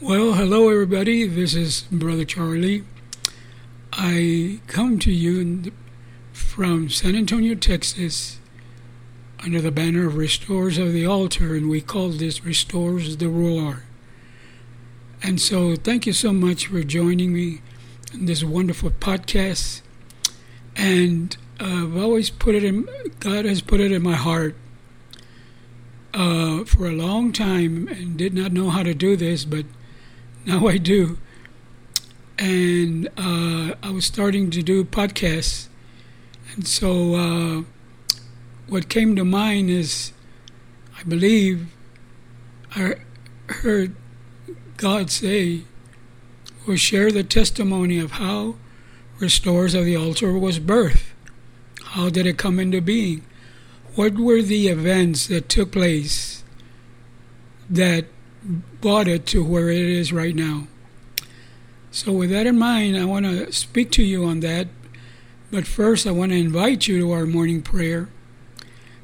Well, hello everybody. This is Brother Charlie. I come to you from San Antonio, Texas, under the banner of Restores of the Altar, and we call this Restores the Roar. And so, thank you so much for joining me in this wonderful podcast. And I've always put it in, God has put it in my heart uh, for a long time and did not know how to do this, but now I do. And uh, I was starting to do podcasts. And so uh, what came to mind is I believe I heard God say, or share the testimony of how Restores of the Altar was birth. How did it come into being? What were the events that took place that brought it to where it is right now? So, with that in mind, I want to speak to you on that. But first, I want to invite you to our morning prayer,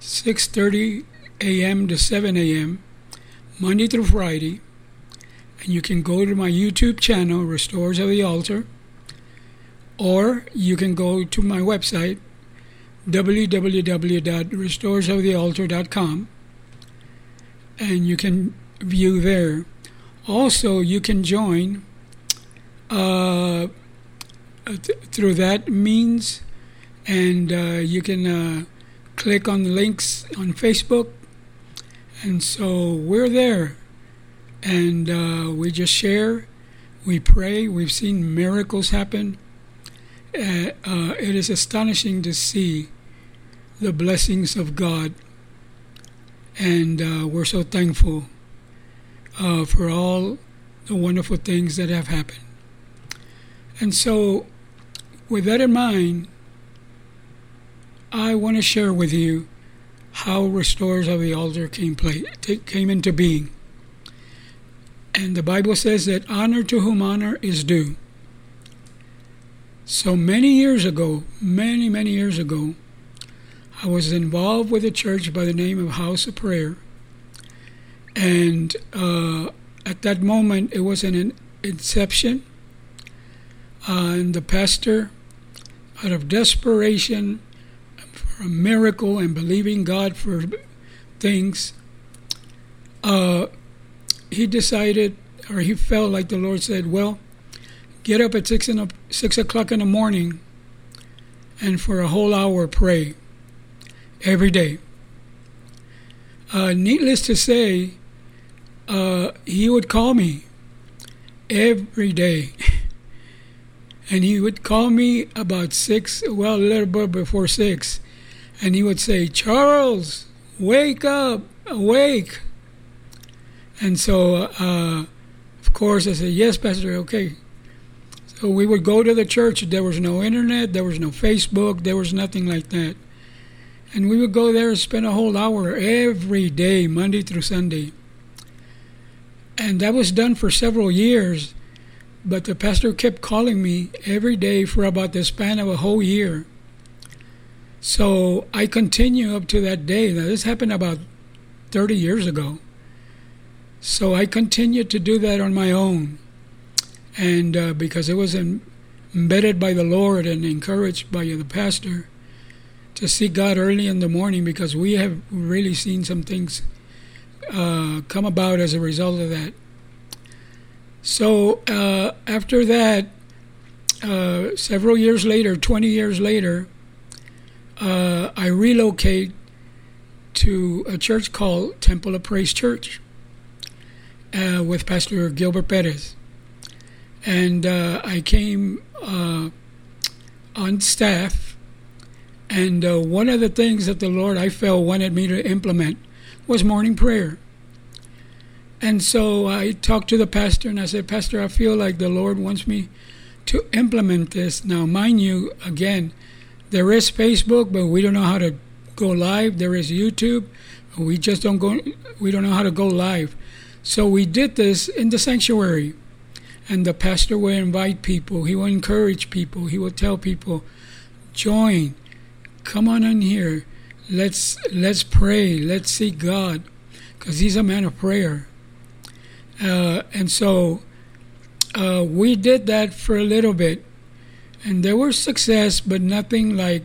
6:30 a.m. to 7 a.m., Monday through Friday. And you can go to my YouTube channel, Restores of the Altar, or you can go to my website, www.restoresofthealtar.com, and you can view there. Also, you can join uh, th- through that means, and uh, you can uh, click on the links on Facebook. And so we're there, and uh, we just share, we pray. We've seen miracles happen. Uh, it is astonishing to see the blessings of God, and uh, we're so thankful uh, for all the wonderful things that have happened. And so, with that in mind, I want to share with you how Restores of the Altar came, play, came into being. And the Bible says that honor to whom honor is due. So many years ago, many, many years ago, I was involved with a church by the name of House of Prayer. And uh, at that moment, it was an inception. Uh, and the pastor, out of desperation for a miracle and believing God for things, uh, he decided, or he felt like the Lord said, Well, get up at six, in a, six o'clock in the morning and for a whole hour pray every day. Uh, needless to say, uh, he would call me every day. and he would call me about six, well, a little bit before six. And he would say, Charles, wake up, awake. And so, uh, of course, I said, Yes, Pastor, okay. So we would go to the church. There was no internet, there was no Facebook, there was nothing like that. And we would go there and spend a whole hour every day, Monday through Sunday. And that was done for several years. But the pastor kept calling me every day for about the span of a whole year. So I continue up to that day. Now, this happened about 30 years ago. So I continued to do that on my own. And uh, because it was embedded by the Lord and encouraged by the pastor, to seek God early in the morning because we have really seen some things uh, come about as a result of that. So uh, after that, uh, several years later, 20 years later, uh, I relocate to a church called Temple of Praise Church uh, with Pastor Gilbert Perez. And uh, I came on staff and one of the things that the Lord I felt wanted me to implement was morning prayer. And so I talked to the pastor and I said, Pastor, I feel like the Lord wants me to implement this. Now, mind you, again, there is Facebook, but we don't know how to go live. There is YouTube. We just don't go, we don't know how to go live. So we did this in the sanctuary. And the pastor will invite people, he will encourage people, he will tell people, join come on in here. Let's let's pray. Let's seek God, because He's a man of prayer. Uh, and so uh, we did that for a little bit. And there was success, but nothing like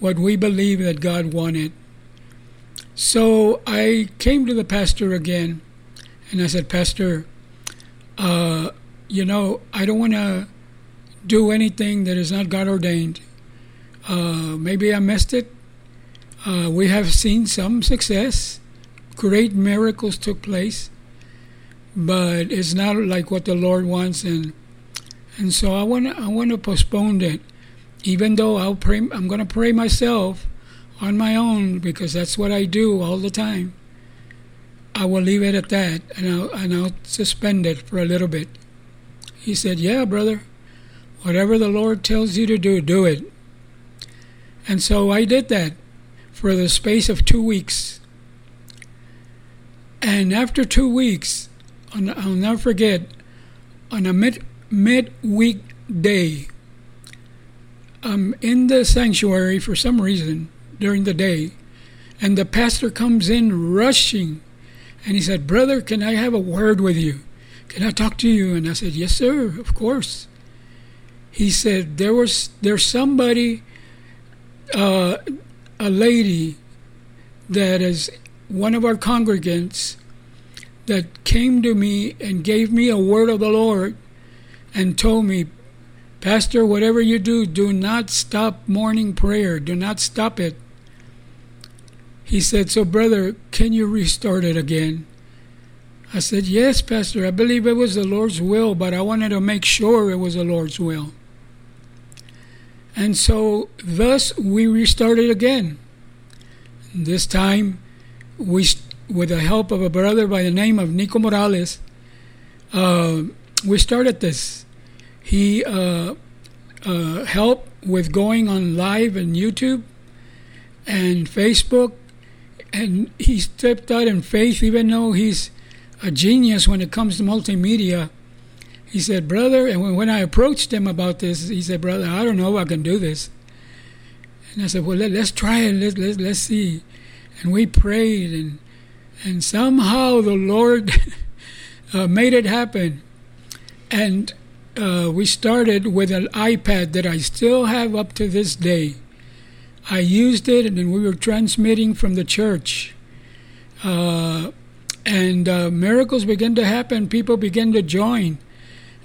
what we believe that God wanted. So I came to the pastor again and I said, Pastor, uh, you know, I don't want to do anything that is not God ordained. Uh, maybe I missed it. Uh, we have seen some success. Great miracles took place, but it's not like what the Lord wants, and and so I want to I want to postpone it, even though I'll pray. I'm going to pray myself on my own because that's what I do all the time. I will leave it at that, and I'll, and I'll suspend it for a little bit. He said, Yeah, brother, whatever the Lord tells you to do, do it. And so I did that for the space of two weeks. And after two weeks, I'll never forget, on a mid midweek day, I'm in the sanctuary for some reason during the day, and the pastor comes in rushing and he said, Brother, can I have a word with you? Can I talk to you? And I said, Yes, sir, of course. He said, There was there's somebody, uh, a lady that is one of our congregants that came to me and gave me a word of the Lord and told me, Pastor, whatever you do, do not stop morning prayer. Do not stop it. He said, So, brother, can you restart it again? I said, Yes, Pastor, I believe it was the Lord's will, but I wanted to make sure it was the Lord's will. And so, thus, we restarted again. This time, we, with the help of a brother by the name of Nico Morales, uh, we started this. He uh, uh, helped with going on live and YouTube and Facebook and he stepped out in faith, even though he's a genius when it comes to multimedia. He said, Brother, and when I approached him about this, he said, Brother, I don't know if I can do this. And I said, Well, let, us try it. Let, let, let's see. And we prayed, and, and somehow the Lord uh, made it happen. And uh, we started with an iPad that I still have up to this day. I used it, and we were transmitting from the church. Uh, and uh, miracles began to happen. People began to join,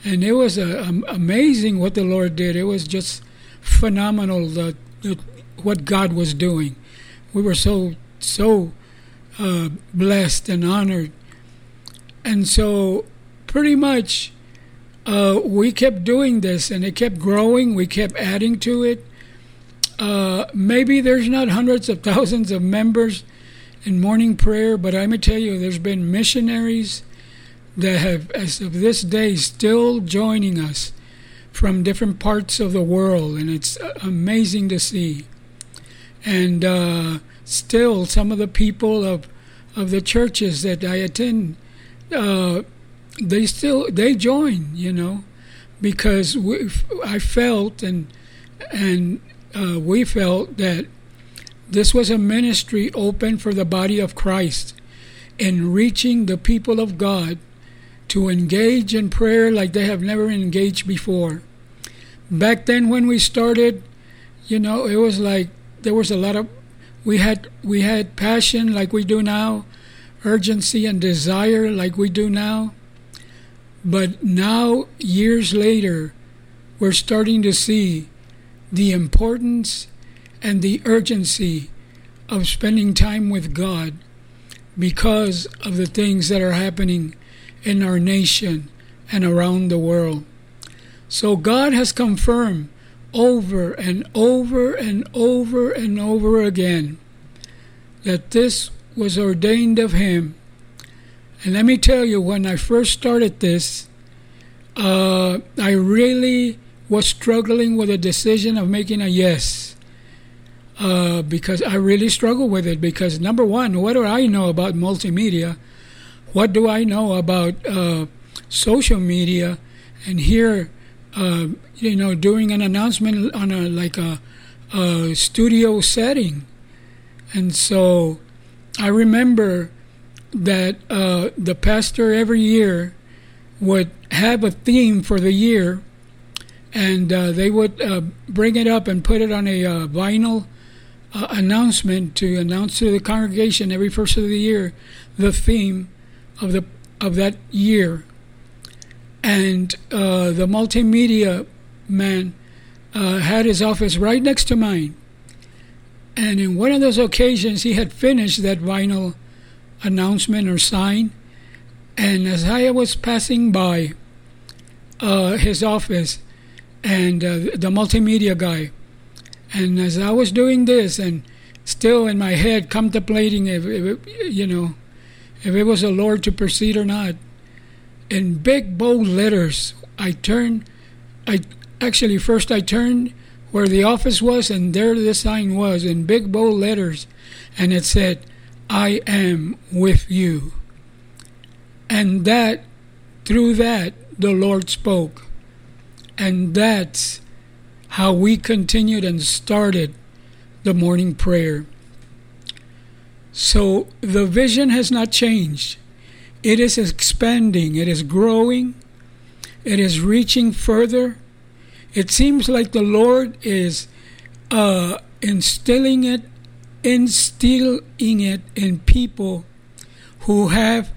and it was uh, amazing what the Lord did. It was just phenomenal the, the, what God was doing. We were so so uh, blessed and honored, and so pretty much uh, we kept doing this, and it kept growing. We kept adding to it uh, maybe there's not hundreds of thousands of members in morning prayer, but I may tell you there's been missionaries that have, as of this day, still joining us from different parts of the world, and it's amazing to see. And uh, still, some of the people of of the churches that I attend, uh, they still they join, you know, because we, I felt and and uh, we felt that this was a ministry open for the body of Christ in reaching the people of God to engage in prayer like they have never engaged before. Back then, when we started, you know, it was like there was a lot of we had we had passion like we do now, urgency and desire like we do now. But now, years later, we're starting to see the importance and the urgency of spending time with God because of the things that are happening in our nation and around the world. So God has confirmed over and over and over and over again that this was ordained of Him. And let me tell you, when I first started this, uh, I really was struggling with a decision of making a yes. Uh, because I really struggle with it. Because number one, what do I know about multimedia? What do I know about uh, social media? And here, uh, you know, doing an announcement on a like a, a studio setting, and so I remember that uh, the pastor every year would have a theme for the year, and uh, they would uh, bring it up and put it on a uh, vinyl announcement to announce to the congregation every first of the year the theme of the of that year. And uh, the multimedia man had his office right next to mine. And in one of those occasions, he had finished that vinyl announcement or sign. And as I was passing by uh, his office and uh, the multimedia guy, and as I was doing this and still in my head contemplating if, if you know, if it was the Lord to proceed or not, in big bold letters, I turned, I actually first I turned where the office was, and there the sign was in big bold letters, and it said, I am with you. And that, through that, the Lord spoke. And that's how we continued and started the morning prayer. So the vision has not changed. It is expanding, it is growing, it is reaching further. It seems like the Lord is uh, instilling it instilling it in people who have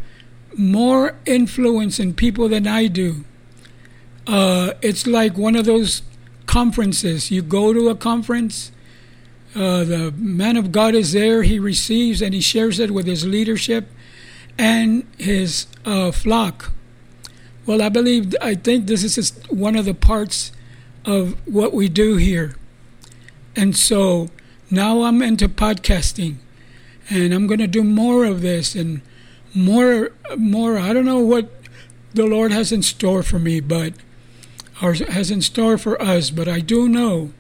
more influence in people than I do. Uh, it's like one of those conferences. You go to a conference, uh, the man of God is there, he receives and he shares it with his leadership and his uh, flock. Well, I believe, I think this is just one of the parts of what we do here. And so now I'm into podcasting and I'm going to do more of this and more more I don't know what the Lord has in store for me but or has in store for us but I do know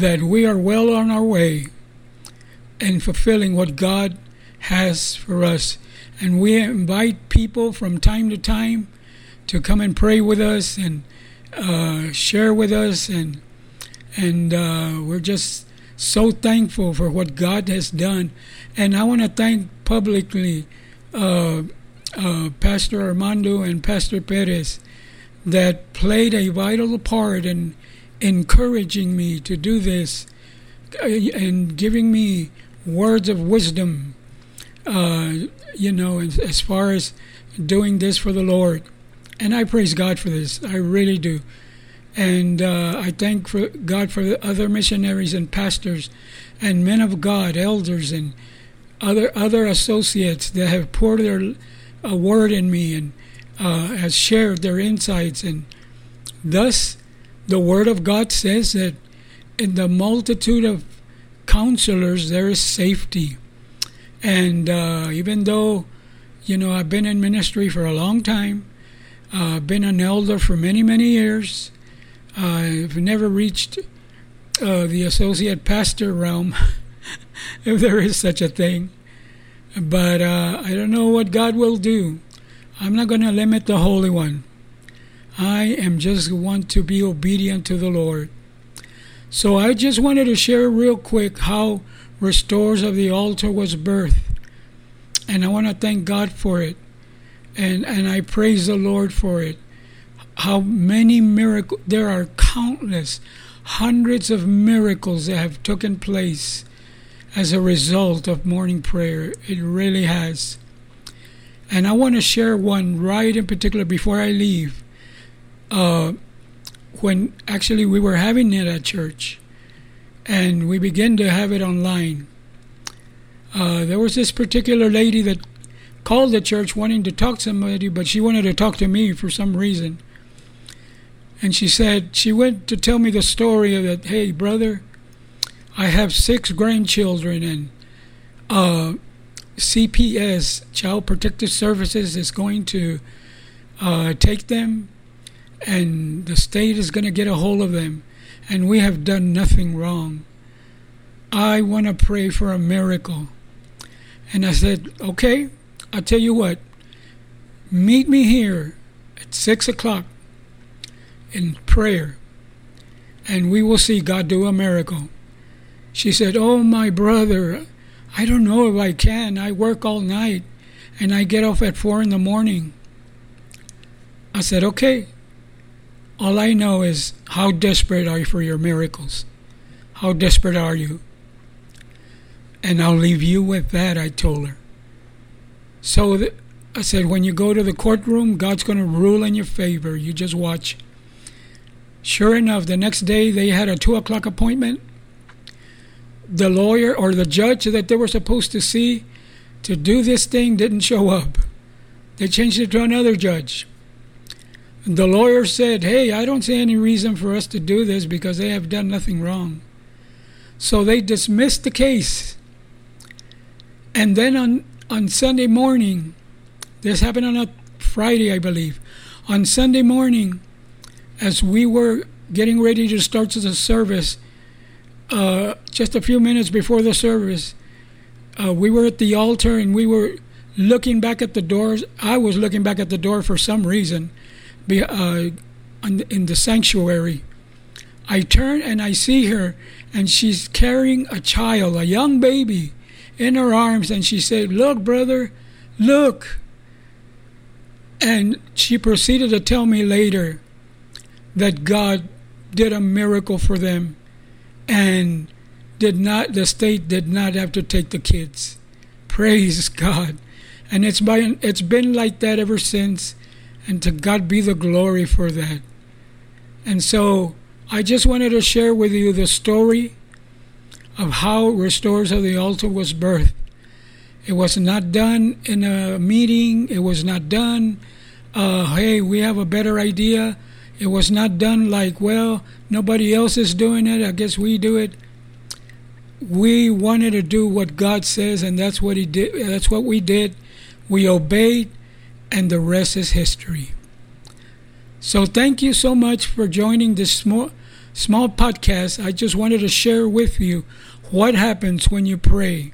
that we are well on our way in fulfilling what God has for us and we invite people from time to time to come and pray with us and uh, share with us and and uh, we're just so thankful for what God has done. And I want to thank publicly uh, uh, Pastor Armando and Pastor Perez that played a vital part in encouraging me to do this uh, and giving me words of wisdom, uh, you know, as far as doing this for the Lord. And I praise God for this. I really do. And uh, I thank for God for the other missionaries and pastors and men of God, elders, and other other associates that have poured their a word in me and uh, has shared their insights. And thus, the Word of God says that in the multitude of counselors there is safety. And uh, even though, you know, I've been in ministry for a long time, uh, been an elder for many, many years, I've never reached uh, the associate pastor realm, if there is such a thing. But uh, I don't know what God will do. I'm not going to limit the Holy One. I am just want to be obedient to the Lord. So I just wanted to share real quick how Restores of the Altar was birthed. And I want to thank God for it. And, and I praise the Lord for it how many miracles, there are countless, hundreds of miracles that have taken place as a result of morning prayer. It really has. And I want to share one right in particular before I leave. Uh, when actually we were having it at church, and we began to have it online. Uh, there was this particular lady that called the church wanting to talk to somebody, but she wanted to talk to me for some reason. And she said, she went to tell me the story of that, hey, brother, I have six grandchildren, and uh, CPS, Child Protective Services, is going to uh, take them, and the state is going to get a hold of them, and we have done nothing wrong. I want to pray for a miracle. And I said, okay, I'll tell you what, meet me here at 6 o'clock in prayer, and we will see God do a miracle. She said, Oh, my brother, I don't know if I can. I work all night, and I get off at 4 in the morning. I said, okay, all I know is how desperate are you for your miracles? How desperate are you? And I'll leave you with that, I told her. So th- I said, when you go to the courtroom, God's going to rule in your favor. You just watch. Sure enough, the next day they had a 2 o'clock appointment. The lawyer or the judge that they were supposed to see to do this thing didn't show up. They changed it to another judge. The lawyer said, Hey, I don't see any reason for us to do this because they have done nothing wrong. So they dismissed the case. And then on, on Sunday morning, this happened on a Friday, I believe. On Sunday morning, as we were getting ready to start the service, uh, just a few minutes before the service, uh, we were at the altar and we were looking back at the doors. I was looking back at the door for some reason Uh, in the sanctuary. I turn and I see her, and she's carrying a child, a young baby, in her arms, and she said, Look, brother, look. And she proceeded to tell me later that God did a miracle for them and did not the state did not have to take the kids. Praise God. And it's been it's been like that ever since and to God be the glory for that. And so I just wanted to share with you the story of how Restores of the Altar was birthed. It was not done in a meeting, it was not done, uh, hey, we have a better idea. It was not done like, well, nobody else is doing it, I guess we do it. We wanted to do what God says, and that's what He did. That's what we did. We obeyed, and the rest is history. So thank you so much for joining this small small podcast. I just wanted to share with you what happens when you pray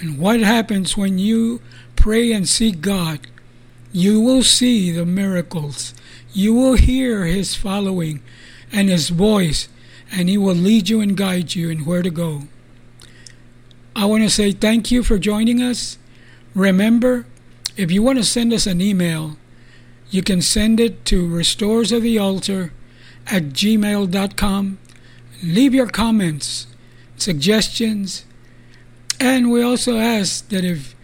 and what happens when you pray and seek God. You will see the miracles. You will hear his following and his voice and he will lead you and guide you in where to go. I want to say thank you for joining us. Remember, if you want to send us an email, you can send it to restores of the altar at gmail.com. Leave your comments, suggestions, and we also ask that if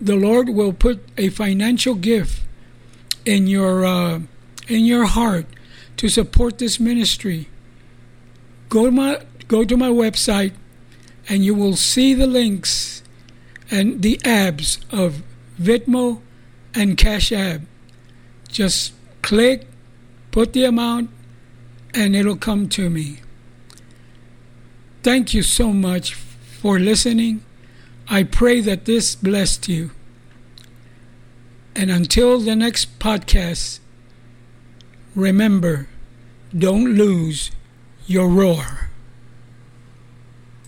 the Lord will put a financial gift in your uh, in your heart to support this ministry, go to my go to my website, and you will see the links and the abs of Venmo, and Cash App. Just click, put the amount, and it'll come to me. Thank you so much for listening. I pray that this blessed you. And until the next podcast, remember don't lose your roar.